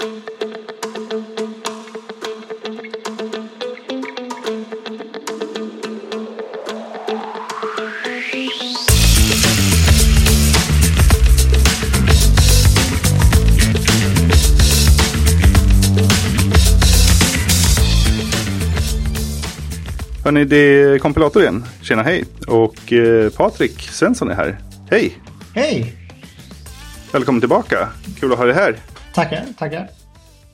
Hörni, det är kompilator igen. Tjena, hej. Och eh, Patrik Svensson är här. Hej! Hej! Välkommen tillbaka. Kul att ha dig här. Tackar, tackar.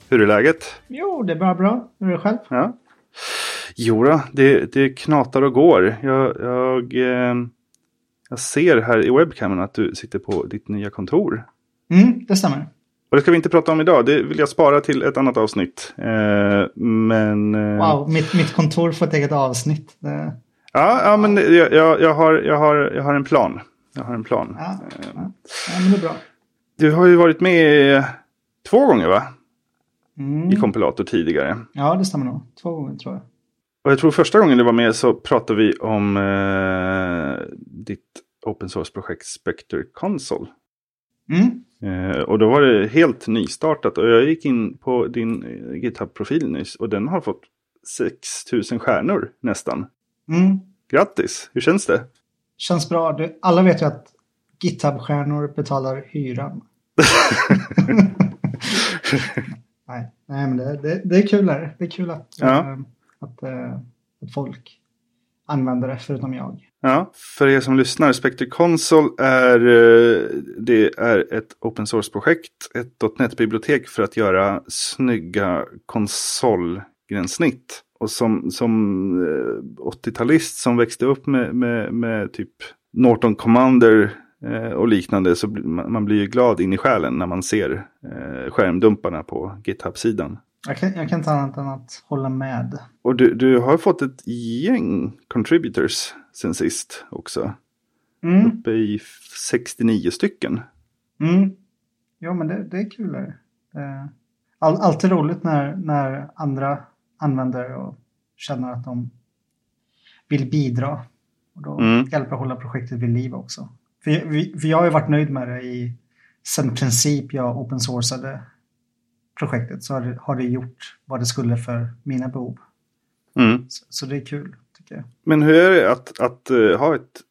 Hur är läget? Jo, det är bara bra. Hur är det själv? Ja. Jo då, det, det knatar och går. Jag, jag, eh, jag ser här i webcamen att du sitter på ditt nya kontor. Mm, det stämmer. Och det ska vi inte prata om idag. Det vill jag spara till ett annat avsnitt. Eh, men... Eh, Wow, mitt, mitt kontor får ett eget avsnitt. Det, Ja, ja men jag, jag, jag, har, jag, har, jag har en plan. Jag har en plan. ja, ja. ja, men det är bra. Du har ju varit med två gånger va? Mm. I kompilator tidigare. Ja, det stämmer nog. Två gånger tror jag. Och jag tror första gången du var med så pratade vi om eh, ditt open source-projekt Spectre Console. Mm. Eh, och då var det helt nystartat och jag gick in på din eh, GitHub-profil nyss och den har fått 6000 stjärnor nästan. Mm. Grattis, hur känns det? Känns bra. Du, alla vet ju att GitHub-stjärnor betalar hyran. nej, nej, men det, det, det är kul. Här. Det är kul att, Ja. eh, att, eh, att folk använder det, förutom jag. Ja, för er som lyssnar, Spectre Console är, eh, det är ett open source-projekt, ett .NET-bibliotek för att göra snygga konsolgränssnitt. Och som, som eh, 80-talist som växte upp med, med, med typ Norton Commander och liknande så man, blir ju glad in i själen när man ser eh, skärmdumparna på GitHub-sidan. Jag kan, jag kan inte annat än att hålla med. Och du, du har fått ett gäng contributors sen sist också. Mm. Uppe i 69 stycken. Mm. Jo, men det, det är kul. Eh, All, alltid roligt när, när andra använder och känner att de vill bidra. Och då Mm. hjälper att hålla projektet vid liv också. För, vi, för jag har ju varit nöjd med det i sen princip jag open sourcade projektet så har det, har det gjort vad det skulle för mina behov. Mm. Så, så det är kul tycker jag. Men hur är det att, att eh, ha ett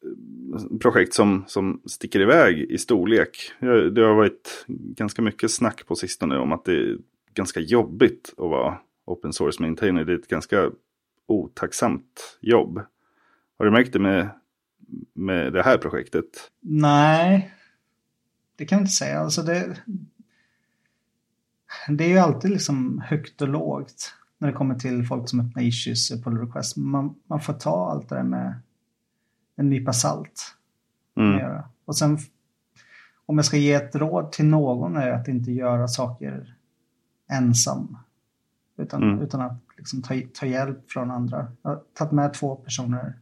projekt som, som sticker iväg i storlek? Det har varit ganska mycket snack på sistone om att det är ganska jobbigt att vara open source maintainer. Det är ett ganska otacksamt jobb. Har du märkt det med, med det här projektet? Nej, det kan jag inte säga. Alltså det, det är ju alltid liksom högt och lågt när det kommer till folk som öppnar issues och pull request. Man, man får ta allt det där med en nypa salt. Mm. Och sen om jag ska ge ett råd till någon är att inte göra saker ensam. Utan, Mm. utan att liksom ta, ta hjälp från andra. Jag har tagit med två personer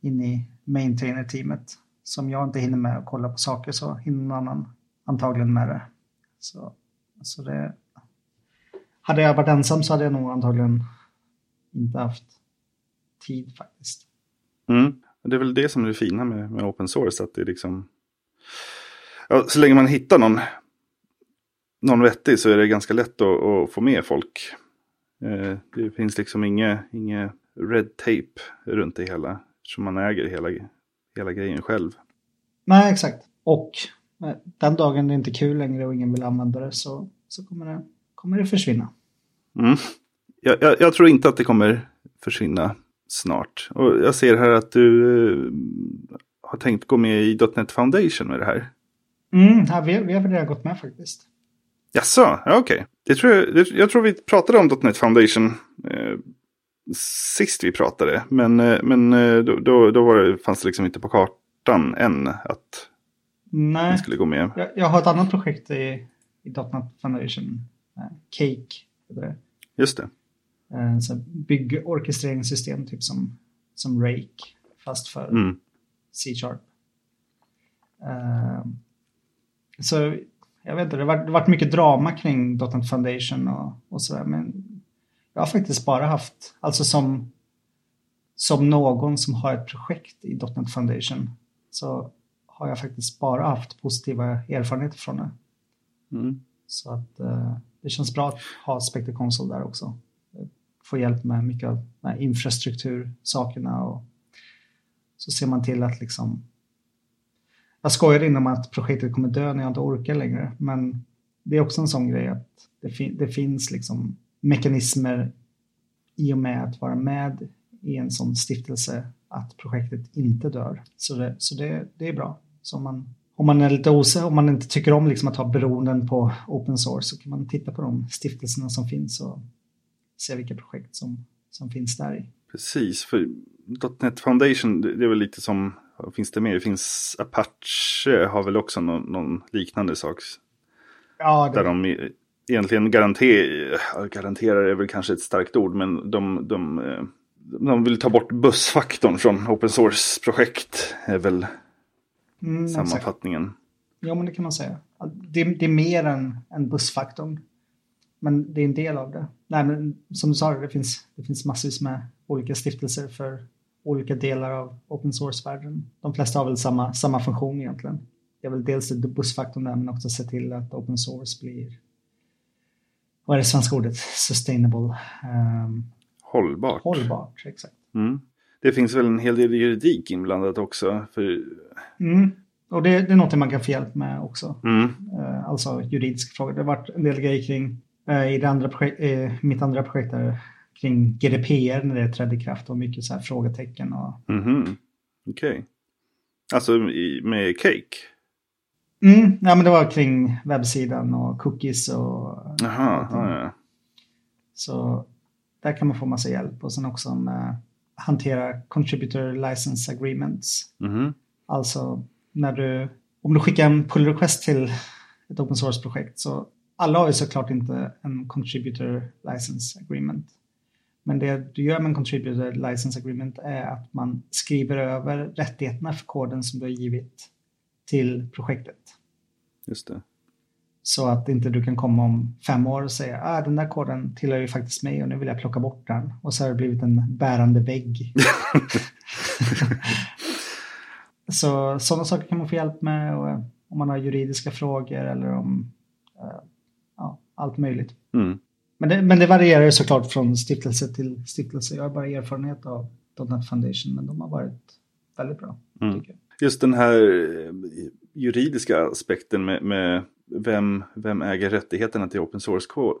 in i maintainer-teamet. Som jag inte hinner med att kolla på saker så hinner någon annan antagligen med det. Så, så det... Hade jag varit ensam så hade jag nog antagligen inte haft tid faktiskt. Mm. Det är väl det som är det fina med, med open source. Att det är liksom... Ja, så länge man hittar någon, någon vettig så är det ganska lätt att, att få med folk. Eh, det finns liksom inget inge red tape runt det hela. Eftersom man äger hela, hela grejen själv. Nej, exakt. Och eh, den dagen det inte är kul längre och ingen vill använda det så, så kommer, det, kommer det försvinna. Mm. Jag, jag, jag tror inte att det kommer försvinna snart. Och jag ser här att du eh, har tänkt gå med i .NET Foundation med det här. Mm, ja, vi, vi har redan gått med faktiskt. Jaså, ja, okej. Det tror jag, det, jag tror vi pratade om .NET Foundation eh, sist vi pratade. Men, eh, men eh, då, då, då var det, fanns det liksom inte på kartan än att Nej, vi skulle gå med. jag, jag har ett annat projekt i, i .NET Foundation. eh, Cake det. Just det. Så här bygg orkestreringssystem typ som, som Rake. Fast för Mm. C-sharp. Så jag vet inte, det har varit, mycket drama kring .NET Foundation och, och sådär. Men jag har faktiskt bara haft, alltså som, som någon som har ett projekt i .NET Foundation så har jag faktiskt bara haft positiva erfarenheter från det. Mm. Så att, eh, det känns bra att ha Spectre Console där också. Få hjälp med mycket av infrastruktursakerna och så ser man till att liksom jag skojar inom att projektet kommer dö när jag inte orkar längre, men det är också en sån grej att det, fin det finns liksom mekanismer i och med att vara med i en sån stiftelse att projektet inte dör. Så det, så det, det är bra. Så om man, om man är lite osäker, om man inte tycker om liksom att ha beroenden på open source så kan man titta på de stiftelserna som finns och se vilka projekt som, som finns där i. Precis, för .NET Foundation det är väl lite som, finns det mer? Det finns Apache har väl också någon, någon liknande sak. Ja, det... Där de egentligen garanterar, garanterar är väl kanske ett starkt ord, men de, de, eh, de vill ta bort bussfaktorn från open source-projekt. är väl mm, sammanfattningen. Ja, men det kan man säga. Det, det är mer än, än bussfaktorn. Men det är en del av det. Nej, men som du sa, det finns, det finns massvis med olika stiftelser för olika delar av open source-världen. De flesta har väl samma, samma funktion egentligen. Det är väl dels bussfaktorn där, men också se till att open source blir, vad är det svenska ordet? Sustainable. Um, hållbart. Hållbart, exakt. Mm. Det finns väl en hel del juridik inblandat också. För... Mm. Och det, det, är något man kan få hjälp med också. Mm. Uh, alltså juridiska frågor. Det har varit en del grejer kring uh, i det andra projekt, uh, mitt andra projekt där kring GDPR när det trädde i kraft och mycket så här frågetecken. Och... Mm -hmm. Okej. Okay. Alltså med Cake? Mm, ja, men det var kring webbsidan och cookies och... Jaha, ja. Så där kan man få massa hjälp och sen också med hantera contributor license agreements. Mm. Alltså när du, om du skickar en pull request till ett open source-projekt så alla har ju såklart inte en contributor license agreement. Men det du gör med en contributor license agreement är att man skriver över rättigheterna för koden som du har givit till projektet. Just det. Så att inte du kan komma om fem år och säga att ah, den där koden tillhör ju faktiskt mig och nu vill jag plocka bort den. Och så har det blivit en bärande vägg. så sådana saker kan man få hjälp med och, om man har juridiska frågor eller om uh, ja, allt möjligt. Mm. Men, det, men det varierar ju såklart från stiftelse till stiftelse. Jag har bara erfarenhet av .NET Foundation men de har varit väldigt bra. Mm. Just den här eh, juridiska aspekten med, med vem, vem äger rättigheterna till open source-kod?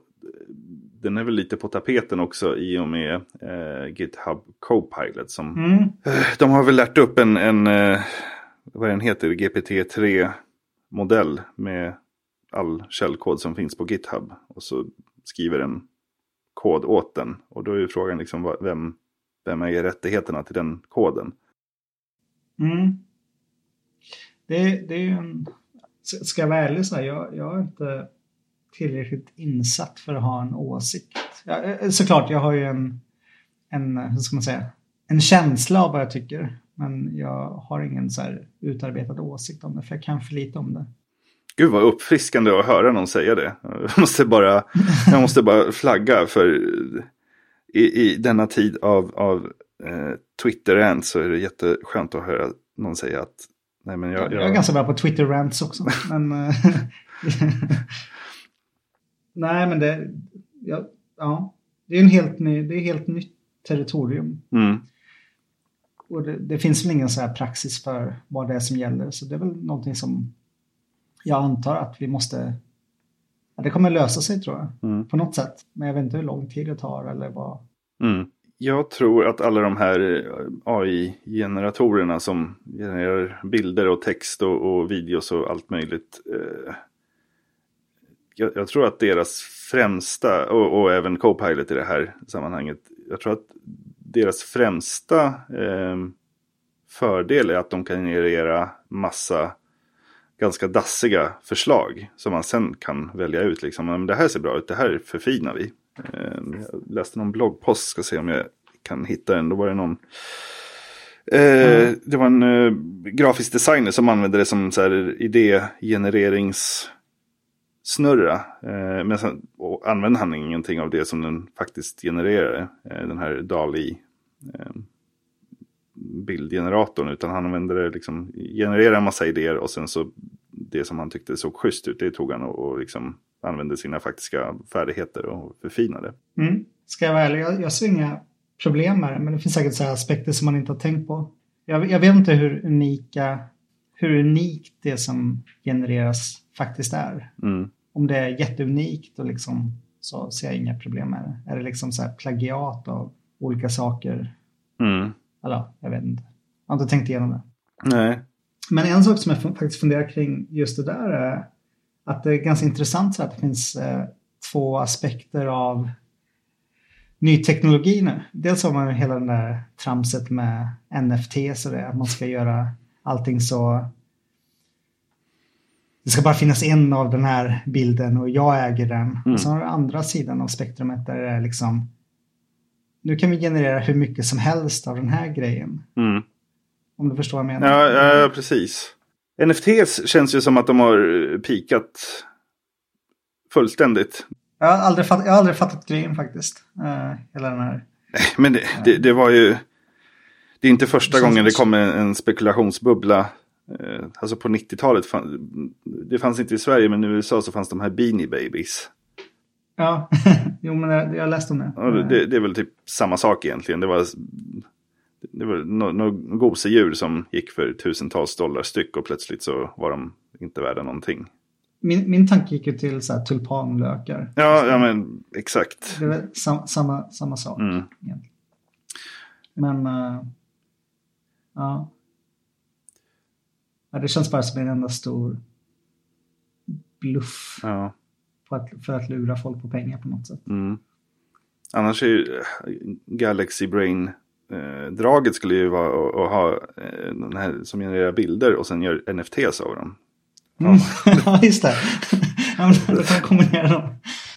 Den är väl lite på tapeten också i och med eh, GitHub Copilot. Som, mm. eh, de har väl lärt upp en, en eh, vad den heter, GPT-3-modell med all källkod som finns på GitHub. Och så skriver en kod åt den. Och då är ju frågan liksom vem, vem äger rättigheterna till den koden? Mm. Det, det är ju en ska jag vara ärlig så här, jag, jag är inte tillräckligt insatt för att ha en åsikt. Ja, eh, eh, såklart, jag har ju en, en, hur ska man säga, en känsla av vad jag tycker. Men jag har ingen så här utarbetad åsikt om det, för jag kan för lite om det. Gud vad uppfriskande att höra någon säga det. Jag måste bara, jag måste bara flagga för i, i denna tid av, av eh, Twitter-än så är det jätteskönt att höra någon säga att Nej, men jag, jag... jag är ganska bra på Twitter-rants också. men, eh, Nej, men det, ja, ja, det är en helt ny, det är helt nytt territorium. Mm. Och det, det, finns väl ingen så här praxis för vad det är som gäller. Så det är väl någonting som jag antar att vi måste... Ja, det kommer lösa sig tror jag. Mm. På något sätt. Men jag vet inte hur lång tid det tar eller vad. Mm. Jag tror att alla de här eh, AI-generatorerna som genererar bilder och text och, och videos och allt möjligt. Eh, jag, jag, tror att deras främsta, och, och, även Copilot i det här sammanhanget. Jag tror att deras främsta eh, fördel är att de kan generera massa ganska dassiga förslag. Som man sen kan välja ut. Liksom. Men det här ser bra ut, det här förfinar vi. Eh, jag läste någon bloggpost, ska se om jag kan hitta den. Då var det någon... Eh, mm. Det var en eh, grafisk designer som använde det som så här, idégenereringssnurra. Eh, men sen använde han ingenting av det som den faktiskt genererade. Den här DALI eh, bildgeneratorn. Utan han använde det liksom, generera en massa idéer och sen så det som han tyckte såg schysst ut, det tog han och, och liksom använder sina faktiska färdigheter och förfinar det. Mm. Ska jag vara ärlig, jag, jag ser inga problem med det, men det finns säkert så här aspekter som man inte har tänkt på. Jag, jag vet inte hur unika, hur unikt det som genereras faktiskt är. Mm. Om det är jätteunikt och liksom så ser jag inga problem med det. Är det liksom så här plagiat av olika saker? Mm. Eller jag vet inte. Jag har inte tänkt igenom det. Nej. Men en sak som jag faktiskt funderar kring just det där är att det är ganska intressant så att det finns eh, två aspekter av ny teknologi nu. Dels har man hela den där tramset med NFT så det att man ska göra allting så det ska bara finnas en av den här bilden och jag äger den. Mm. Så har du andra sidan av spektrumet där det är liksom nu kan vi generera hur mycket som helst av den här grejen. Mm. Om du förstår vad jag menar. Ja, ja, precis. NFTs känns ju som att de har pikat fullständigt. Jag har aldrig, fatt, jag har aldrig fattat grejen faktiskt. Uh, hela den här. Men det, det, det, var ju... Det är inte första Det gången det kom en, en spekulationsbubbla. Eh, alltså på 90-talet. Fann, det fanns inte i Sverige men i USA så fanns de här Beanie Babies. Ja, jo men jag, jag läste om det. Och det, det är väl typ samma sak egentligen. Det var, det var några no, gosedjur som gick för tusentals dollar styck och plötsligt så var de inte värda någonting. Min, min tanke gick ju till så här, tulpanlökar. Ja, ja men exakt. Det väl sam, samma, samma sak. Mm. Men uh, ja. ja. Det känns bara som en enda stor bluff Ja. att, för att lura folk på pengar på något sätt. Mm. Annars är ju eh, Galaxy Brain eh, draget skulle ju vara att- ha eh, den här som genererar bilder och sen gör NFTs av dem. Mm. Ja, just det. ja, då kan kombinera dem.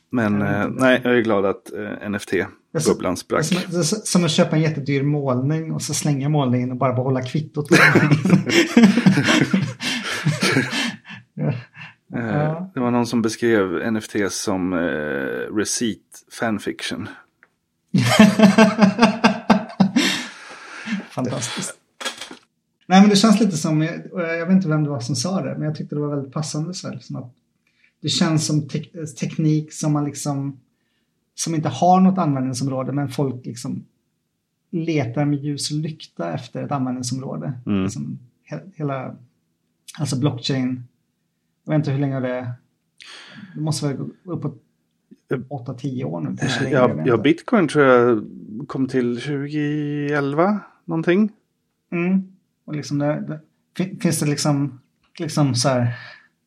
Men eh, nej, jag är glad att eh, NFT-bubblan sprack. som, som att köpa en jättedyr målning och så slänga målningen och bara behålla kvittot. ja. Eh, det var någon som beskrev NFTs som eh, receipt fanfiction. Fantastiskt. Nej men det känns lite som, jag vet inte vem det var som sa det, men jag tyckte det var väldigt passande så här, liksom att det känns som tek- teknik som man liksom, som inte har något användningsområde, men folk liksom letar med ljus och lykta efter ett användningsområde. Mm. Liksom, he- hela, alltså blockchain, jag vet inte hur länge det är, det måste vara uppåt 8-10 år nu. kanske längre, jag Ja, ja, bitcoin tror jag kom till 2011 någonting. Mm. Och liksom det, det, fin- finns det liksom, liksom så här,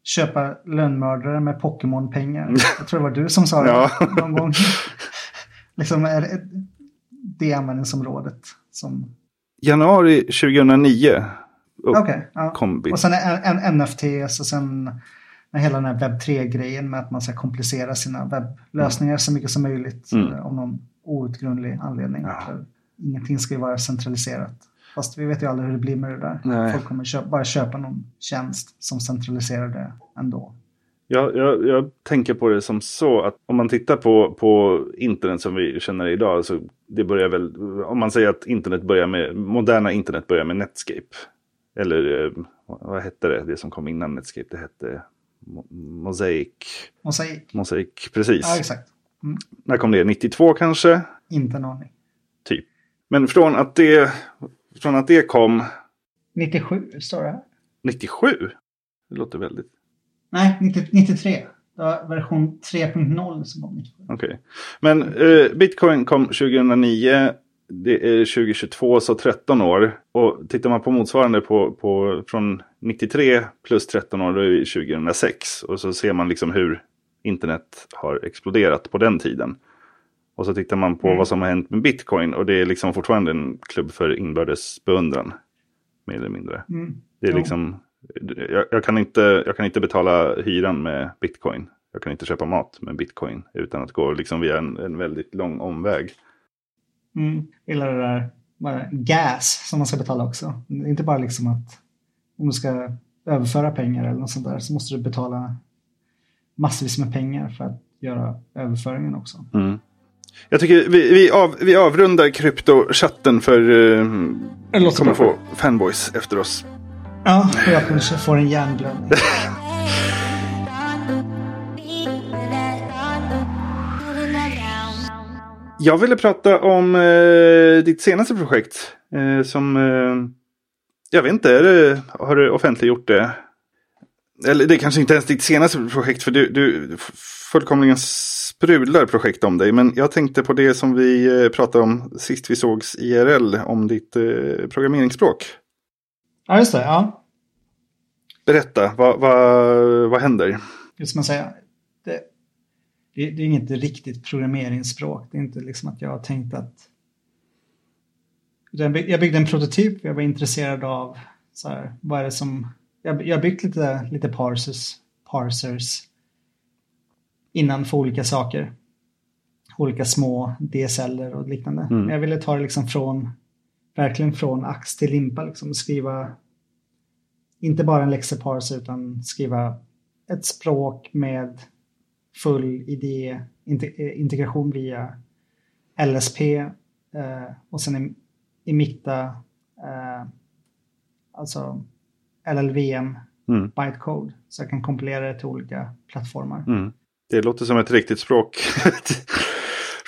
köpa lönnmördare med Pokémon-pengar? Jag tror det var du som sa det Ja. någon gång. liksom är det det användningsområdet som... Januari 2009 upp Okej, ja. kom bit. Och sen en, en NFTs och sen hela den här webb 3-grejen med att man ska komplicera sina webblösningar så mycket som möjligt Mm. eh, av någon outgrundlig anledning. Ja. Ingenting ska ju vara centraliserat. Fast vi vet ju aldrig hur det blir med det där. Nej. Folk kommer köpa, bara köpa någon tjänst som centraliserar det ändå. Jag, jag, jag tänker på det som så att om man tittar på, på internet som vi känner idag. Så det börjar väl, om man säger att internet börjar med, moderna internet börjar med Netscape. Eller eh, vad hette det, det som kom innan Netscape? Det hette Mo- Mosaic. Mosaik. Mosaic, precis. Ja, exakt. Mm. När kom det? 92 kanske? Inte en aning. Typ. Men från att det, från att det kom 97 står det här. 97? Det låter väldigt... Nej, 90, 93. Det var version 3.0 som kom 97. Okej. Men eh, bitcoin kom 2009. Det är 2022, så 13 år. Och tittar man på motsvarande på, på, från 93 plus 13 år, då är vi 2006. Och så ser man liksom hur internet har exploderat på den tiden. Och så tittar man på Mm. vad som har hänt med bitcoin. Och det är liksom fortfarande en klubb för inbördes beundran. Mer eller mindre. Mm. Det är Jo. liksom, jag, jag, kan inte, jag kan inte betala hyran med bitcoin. Jag kan inte köpa mat med bitcoin utan att gå liksom via en, en väldigt lång omväg. Mm. Eller det där gas som man ska betala också. Inte bara liksom att om du ska överföra pengar eller något sånt där så måste du betala massvis med pengar för att göra överföringen också. Mm. Jag tycker vi, vi, av, vi avrundar kryptochatten för eh, vi kommer få fanboys efter oss. Ja, och jag kanske får en hjärnblödning. jag ville prata om eh, ditt senaste projekt. Eh, som, eh, jag vet inte, det, har du offentliggjort det? Eller det är kanske inte ens ditt senaste projekt för du, du fullkomligen sprudlar projekt om dig. Men jag tänkte på det som vi eh, pratade om sist vi sågs IRL, om ditt eh, programmeringsspråk. Ja, just det. Ja. Berätta, vad, vad, vad händer? Ska man säga? Det, det, det är inget riktigt programmeringsspråk. Det är inte liksom att jag har tänkt att... Jag byggde en prototyp, jag var intresserad av så här, vad är det som... Jag, jag har byggt lite, lite parsers, parsers innan för olika saker. Olika små DSLer och liknande. Mm. Men jag ville ta det liksom från, verkligen från ax till limpa, liksom skriva inte bara en lexiparser utan skriva ett språk med full idé, integration via LSP eh, och sen i, i mitta, eh, alltså LLVM, mm. bytecode. Så jag kan kompilera det till olika plattformar. Mm. Det låter som ett riktigt språk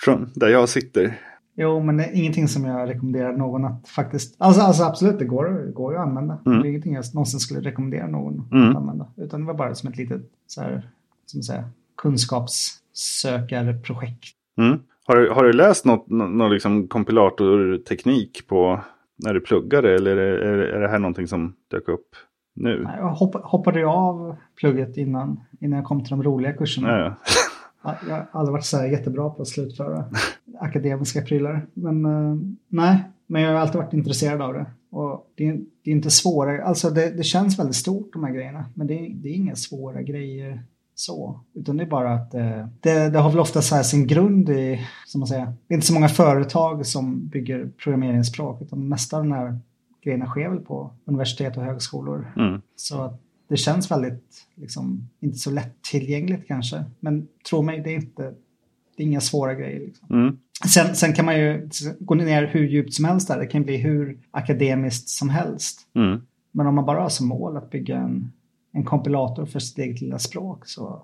från där jag sitter. Jo, men det är ingenting som jag rekommenderar någon att faktiskt... Alltså, alltså absolut, det går, det går ju att använda. Mm. Det är ingenting jag någonsin skulle rekommendera någon mm. att använda. Utan det var bara som ett litet så här, som säga, kunskapssökarprojekt. Mm. Har, du, har du läst något, någon liksom kompilatorteknik på när du pluggade eller är, är, är det här någonting som dök upp nu? Jag hoppade av plugget innan, innan jag kom till de roliga kurserna. Ja, ja. Jag har aldrig varit så här jättebra på att slutföra akademiska prylar. Men uh, nej, men jag har alltid varit intresserad av det. Och det, är, det är inte svåra, alltså det, det, känns väldigt stort de här grejerna. Men det, det är inga svåra grejer så. Utan det är bara att uh, det, det, har väl ofta så sin grund i, som man säger, det är inte så många företag som bygger programmeringsspråk. Utan mesta av de här grejerna sker väl på universitet och högskolor. Mm. Så att det känns väldigt, liksom, inte så lättillgängligt kanske. Men tro mig, det är inte, det är inga svåra grejer. Liksom. Mm. Sen, sen, kan man ju gå ner hur djupt som helst där. Det kan bli hur akademiskt som helst. Mm. Men om man bara har som mål att bygga en, en kompilator för sitt eget lilla språk så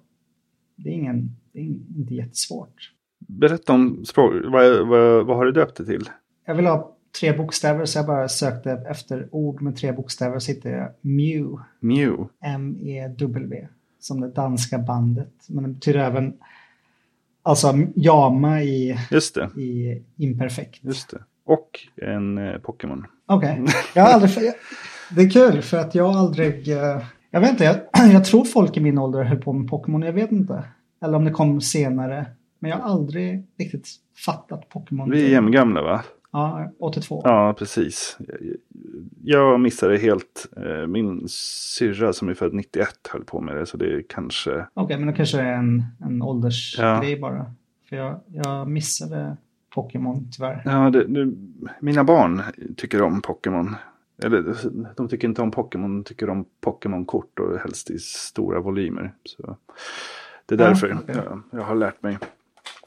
det är, ingen, det är inte jättesvårt. Berätta om språk. Vad, vad, vad har du döpt det till? Jag vill ha tre bokstäver så jag bara sökte efter ord med tre bokstäver så hittade jag Mew. Mew. M-E-W. Som det danska bandet. Men det betyder även alltså Yama i, Just det. i imperfekt. Just det. Och en eh, Pokémon. Okej. Okay. Jag har aldrig... det är kul för att jag aldrig... Eh, jag vet inte, jag, jag tror folk i min ålder höll på med Pokémon, jag vet inte. Eller om det kom senare. Men jag har aldrig riktigt fattat Pokémon. Vi är jämngamla va? Ja, 82. Ja, precis. Jag missade helt. Eh, min syrra som är född 91 höll på med det. Så det är kanske... Okej, okay, men det kanske är en, en åldersgrej ja. bara. För jag, jag missade Pokémon tyvärr. Ja, det, det, mina barn tycker om Pokémon. Eller de tycker inte om Pokémon, de tycker om Pokémon-kort och helst i stora volymer. Så det är därför ja, okay. jag, jag, har lärt mig.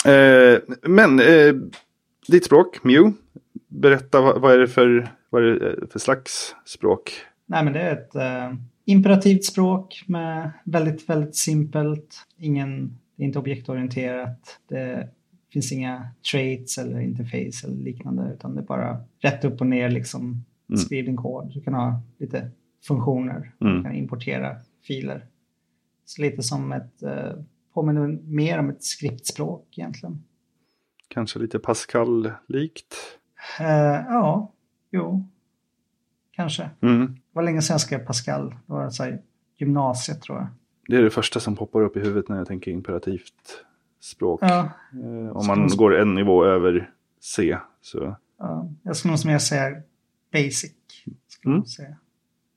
Eh, men eh, ditt språk, Mew. Berätta, vad, vad, är det för, vad är det för slags språk? Nej, men det är ett äh, imperativt språk med väldigt, väldigt simpelt. Ingen, det är inte objektorienterat. Det finns inga traits eller interface eller liknande, utan det är bara rätt upp och ner liksom. Mm. Skriv din kod. Du kan ha lite funktioner. Mm. Du kan importera filer. Så lite som ett, äh, påminner mer om ett skriptspråk egentligen. Kanske lite Pascal-likt? Uh, ja, jo. Kanske. Mm. Det var länge sedan jag skrev Pascal. Det var så här, gymnasiet tror jag. Det är det första som poppar upp i huvudet när jag tänker imperativt språk. Ja. Uh, om man går en nivå över C. Så. Ja, jag skulle nog mer säga basic. Skulle mm. säga.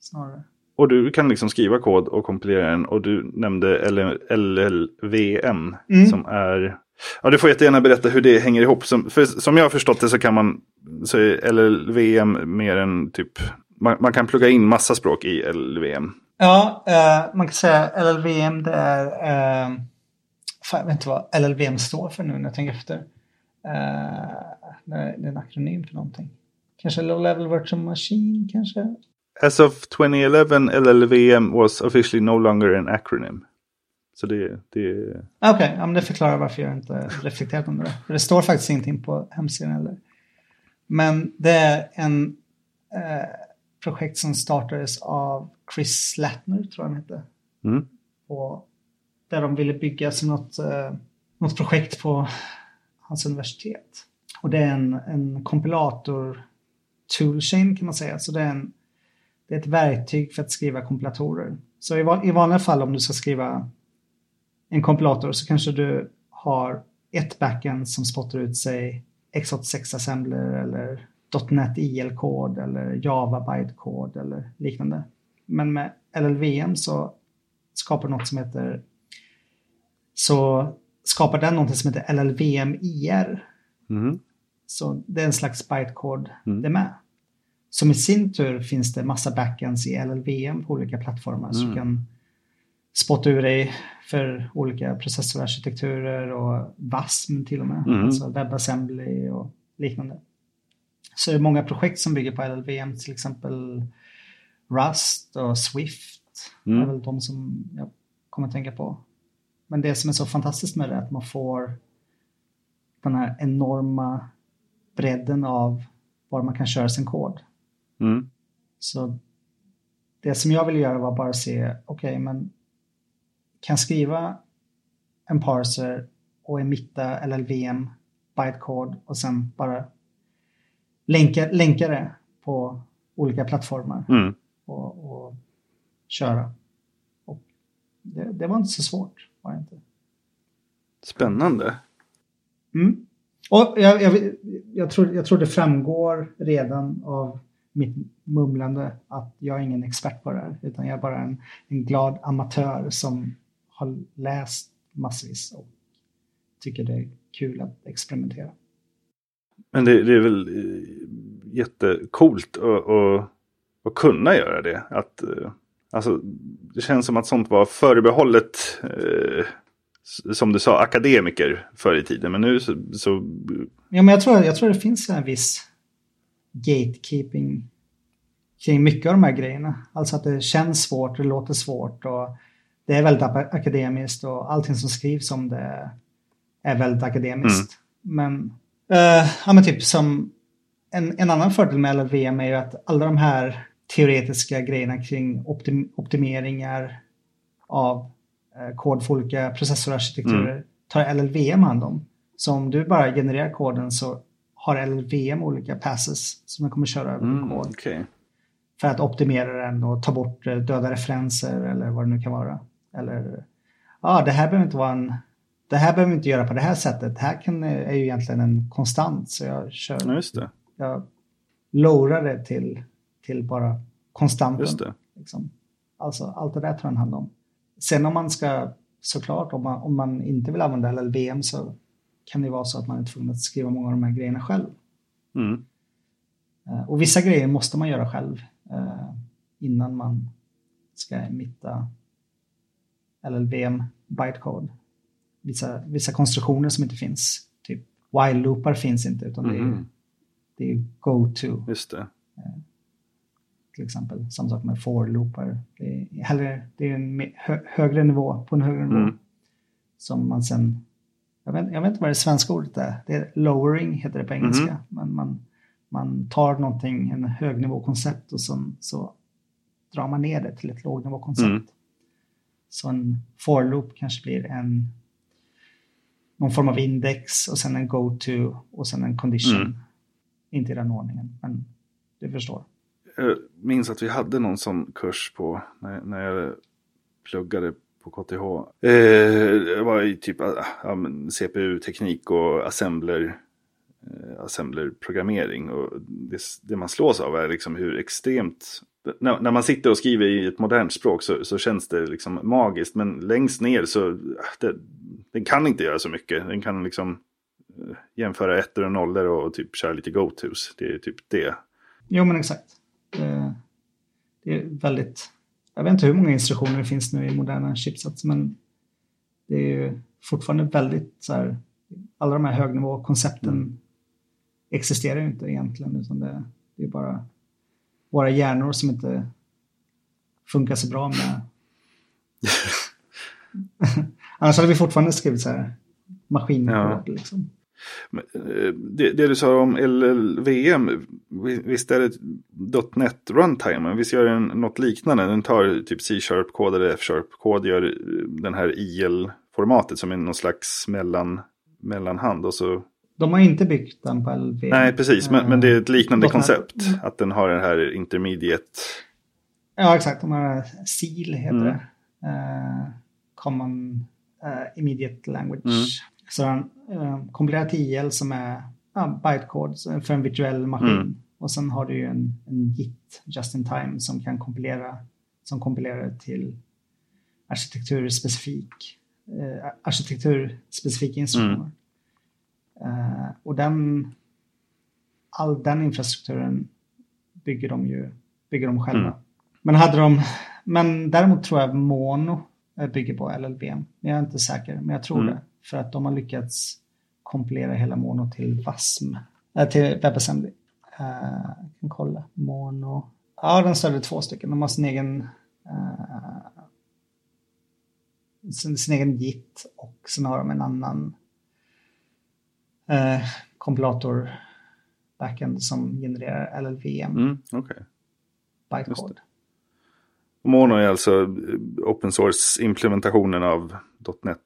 Snarare. Och du kan liksom skriva kod och kompilera den. Och du nämnde LLVM mm. som är Ja, du får jättegärna berätta hur det hänger ihop. Som, för som jag har förstått det så kan man, så är LLVM mer än typ, man, man kan plugga in massa språk i LLVM. Ja, eh, man kan säga LLVM det är, eh, fan, jag vet inte vad LLVM står för nu när jag tänker efter. Eh, det är en akronym för någonting. Kanske Low Level Virtual Machine kanske? As of 2011 LLVM was officially no longer an acronym. Så det, det... Okej, okay, ja, det förklarar varför jag inte reflekterat om det. För det står faktiskt ingenting på hemsidan heller. Men det är en eh, projekt som startades av Chris Slatner, tror jag han hette. Mm. Och där de ville bygga som något, eh, något projekt på hans universitet. Och det är en, en kompilator toolchain kan man säga. Så det är, en, det är ett verktyg för att skriva kompilatorer. Så i, i vanliga fall om du ska skriva en kompilator så kanske du har ett backend som spottar ut sig x86 assembler eller .NET IL-kod eller Java byte-kod eller liknande. Men med LLVM så skapar något som heter så skapar den något som heter LLVM IR. Mm. Så det är en slags bytecode Mm. det med. Som i sin tur finns det massa backends i LLVM på olika plattformar. Så Mm. du kan spotta ur dig för olika processorarkitekturer och VASM till och med. Mm. Alltså WebAssembly och liknande. Så det är många projekt som bygger på LLVM, till exempel Rust och Swift. Det är Mm. väl de som jag kommer att tänka på. Men det som är så fantastiskt med det är att man får den här enorma bredden av var man kan köra sin kod. Mm. Så det som jag ville göra var bara se, okej, men kan skriva en parser och emitta LLVM bytecode och sen bara länka, länka det på olika plattformar Mm. och, och köra. Och det, det var inte så svårt, var inte. Spännande. Mm. Och jag, jag, jag, tror, jag tror det framgår redan av mitt mumlande att jag är ingen expert på det här. Utan jag är bara en, en glad amatör som har läst massvis och tycker det är kul att experimentera. Men det, det är väl eh, jättekult att, kunna göra det. Att, eh, alltså, det känns som att sånt var förbehållet, eh, som du sa, akademiker förr i tiden. Men nu så, så Ja, men jag, tror, jag tror det finns en viss gatekeeping kring mycket av de här grejerna. Alltså att det känns svårt, det låter svårt och det är väldigt akademiskt och allting som skrivs om det är väldigt akademiskt. Men, eh, ja, men typ som en, en annan fördel med LLVM är ju att alla de här teoretiska grejerna kring optim, optimeringar av eh, kod för olika processorarkitekturer tar LLVM hand om. Så om du bara genererar koden så har LLVM olika passes som den kommer köra över mm, kod okej. för att optimera den och ta bort eh, döda referenser eller vad det nu kan vara. Eller, ja, det här behöver inte vara en det här behöver vi inte göra på det här sättet. Det här kan, är ju egentligen en konstant. Så jag kör, Ja, just det. jag lowrar det till, till bara konstanten. Just det. Liksom. Alltså allt det där tar han hand om. Sen om man ska, såklart, om man, om man inte vill använda LLVM så kan det vara så att man är tvungen att skriva många av de här grejerna själv. Mm. Eh, Och vissa grejer måste man göra själv eh, innan man ska emitta LLVM bytecode. Vissa, vissa konstruktioner som inte finns, typ while-loopar finns inte utan det är, Mhm. det är go-to Just det. till exempel. Samma sak med for-loopar. Det är, hellre, det är en hö, högre nivå, på en högre nivå. Mm. Som man sen, jag vet, jag vet inte vad det svenska ordet är. Det är lowering heter det på engelska. Mhm. Men man, man tar någonting, en högnivåkoncept och sen så drar man ner det till ett lågnivåkoncept. Mm. Så en for-loop kanske blir en någon form av index och sen en go-to och sen en condition. Mm. Inte i den ordningen, men du förstår. Jag minns att vi hade någon sån kurs på när, när jag pluggade på KTH. Eh, det var i typ ja, men CPU-teknik och assembler, eh, assemblerprogrammering. Och det, det man slås av är liksom hur extremt... När, när man sitter och skriver i ett modernt språk så, så känns det liksom magiskt. Men längst ner så... Det, den kan inte göra så mycket. Den kan liksom eh, jämföra ettor och nollor och typ köra lite go-tos. Det är typ det. Jo, men exakt. Det, det är väldigt... Jag vet inte hur många instruktioner det finns nu i moderna chipsets, men det är ju fortfarande väldigt så här... Alla de här högnivåkoncepten Mm. existerar ju inte egentligen, utan det, det är bara våra hjärnor som inte funkar så bra med Annars hade vi fortfarande skrivit så här maskinkod. Ja. Liksom. Eh, Det, det du sa om LLVM, vi- visst är det .NET Runtime? Visst gör den något liknande? Den tar typ C-sharp-kod eller F-sharp-kod, gör eh, den här IL-formatet som är någon slags mellan, mellanhand. Och så... De har inte byggt den på LV. Nej, precis, men, men det är ett liknande .NET. koncept. Att den har den här intermediate. Ja, exakt. De har SIL heter Mm. det. Eh, Common eh, Immediate Language. Mm. Så den uh, kompilerar till IL som är ja, bytecode för en virtuell maskin. Mm. Och sen har du ju en, en JIT, just in time, som kan kompilera som kompilerar till arkitekturspecifik eh, arkitekturspecifika instruktioner. Eh, och den all den infrastrukturen bygger de ju bygger de själva. Mm. Men hade de men däremot tror jag Mono eh, bygger på LLVM. Men jag är inte säker, men jag tror Mm. det. För att de har lyckats kompilera hela Mono till WASM, äh, till WebAssembly. Uh, jag kan kolla. Mono. Ja, den stödjer två stycken. De har sin egen eh, sin, sin egen JIT och sen har de en annan eh, kompilator backend som genererar LLVM Mm, okej. bytecode. Mono är alltså eh, open source-implementationen av .NET.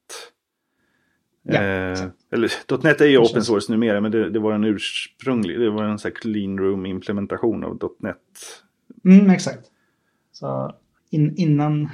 Ja, eh, eller .NET är ju open source numera, men det, det var en ursprunglig, det var en sån här clean room-implementation av .NET. Mm, exakt. Så in, innan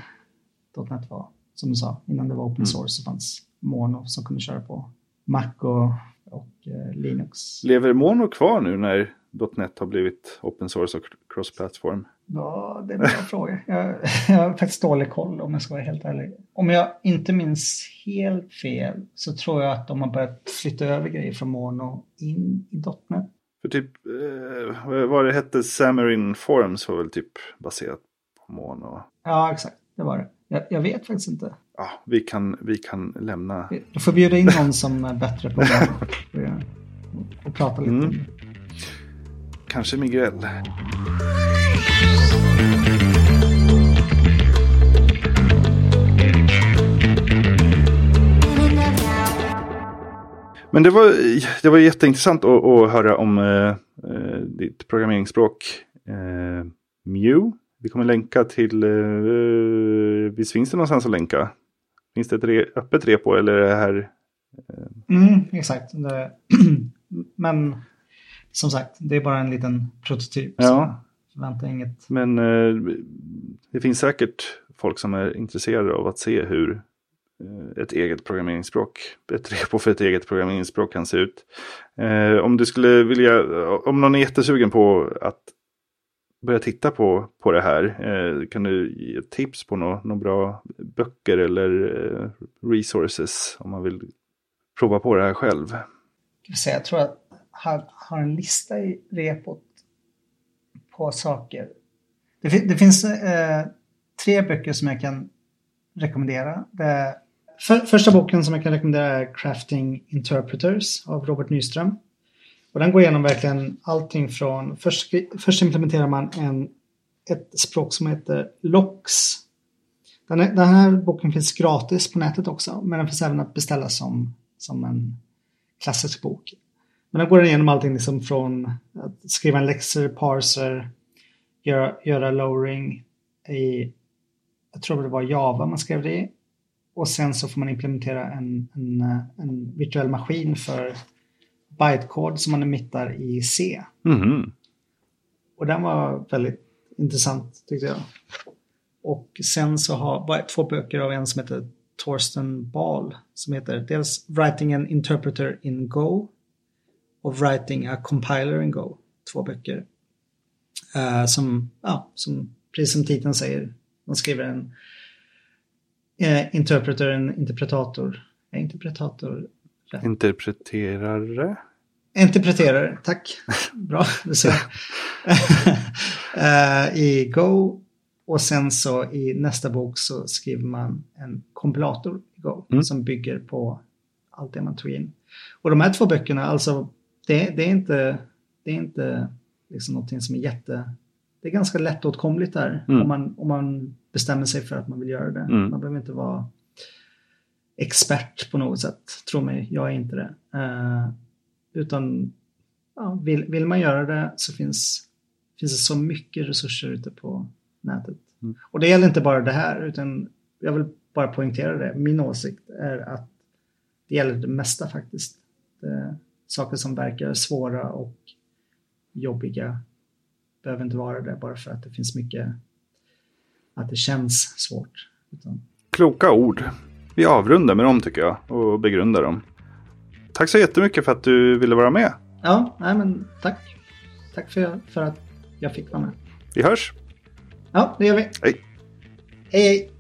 .NET var, som du sa, innan det var open Mm. source så fanns Mono som kunde köra på Mac och, och eh, Linux. Lever Mono kvar nu när .NET har blivit open source och cross-platform? Ja, det är en bra fråga. Jag, jag har faktiskt dålig koll om jag ska vara helt ärlig. Om jag inte minns helt fel så tror jag att de har börjat flytta över grejer från Mono in i .NET. För typ, eh, vad vad det hette, Xamarin Forms var väl typ baserat på Mono. Ja, exakt. Det var det. Jag, jag vet faktiskt inte. Ja, vi kan, vi kan lämna Du får bjuda in någon som är bättre på Mono och, och prata lite. Mm. Kanske Miguel. Men det var, det var jätteintressant att, att höra om eh, eh, ditt programmeringsspråk eh, Mew. Vi kommer länka till, eh, visst finns det någonstans att länka? Finns det ett re, öppet repo eller är det här? Mm, exakt. Det, men som sagt, det är bara en liten prototyp. Ja. Så förvänta inget. Men eh, det finns säkert folk som är intresserade av att se hur eh, ett eget programmeringsspråk, ett repo för ett eget programmeringsspråk kan se ut. Eh, om du skulle vilja, om någon är jättesugen på att börja titta på, på det här, eh, kan du ge tips på några no bra böcker eller eh, resources om man vill prova på det här själv? Jag tror att jag har, en lista i repot på saker. Det, det finns eh, tre böcker som jag kan rekommendera. Det, för, första boken som jag kan rekommendera är Crafting Interpreters av Robert Nyström. Och den går igenom verkligen allting från, först, först implementerar man en, ett språk som heter LOX. Den, är, den här boken finns gratis på nätet också, men den finns även att beställa som, som en klassisk bok. Men den går igenom allting liksom från att skriva en läxor, parser, göra, göra lowering i, jag tror det var Java man skrev det i. Och sen så får man implementera en, en, en virtuell maskin för bytecode som man emittar i C. Mhm. Och den var väldigt intressant tyckte jag. Och sen så har var två böcker av en som heter Torsten Ball som heter dels Writing an Interpreter in Go och Writing a Compiler in Go. Två böcker. Eh, som, ja, som precis som titeln säger, man skriver en eh, interpreter, en interpretator. Är interpretator rätt? Interpreterare? Interpreterare, tack. Bra, du ser. Eh, I Go och sen så i nästa bok så skriver man en kompilator i Go Mm. som bygger på allt det man tog in. Och de här två böckerna, alltså det, det är inte, det är inte liksom någonting som är jätte... Det är ganska lättåtkomligt där Mm. om, man, om man bestämmer sig för att man vill göra det. Mm. Man behöver inte vara expert på något sätt. Tro mig, jag är inte det. Uh, utan ja, vill, vill man göra det så finns, finns det så mycket resurser ute på nätet. Mm. Och det gäller inte bara det här, utan jag vill bara poängtera det. Min åsikt är att det gäller det mesta faktiskt. Det, saker som verkar svåra och jobbiga behöver inte vara det bara för att det finns mycket, att det känns svårt. Utan... Kloka ord. Vi avrundar med dem tycker jag och begrundar dem. Tack så jättemycket för att du ville vara med. Ja, nej men tack. Tack för, för att jag fick vara med. Vi hörs. Ja, det gör vi. Hej. Hej, hej.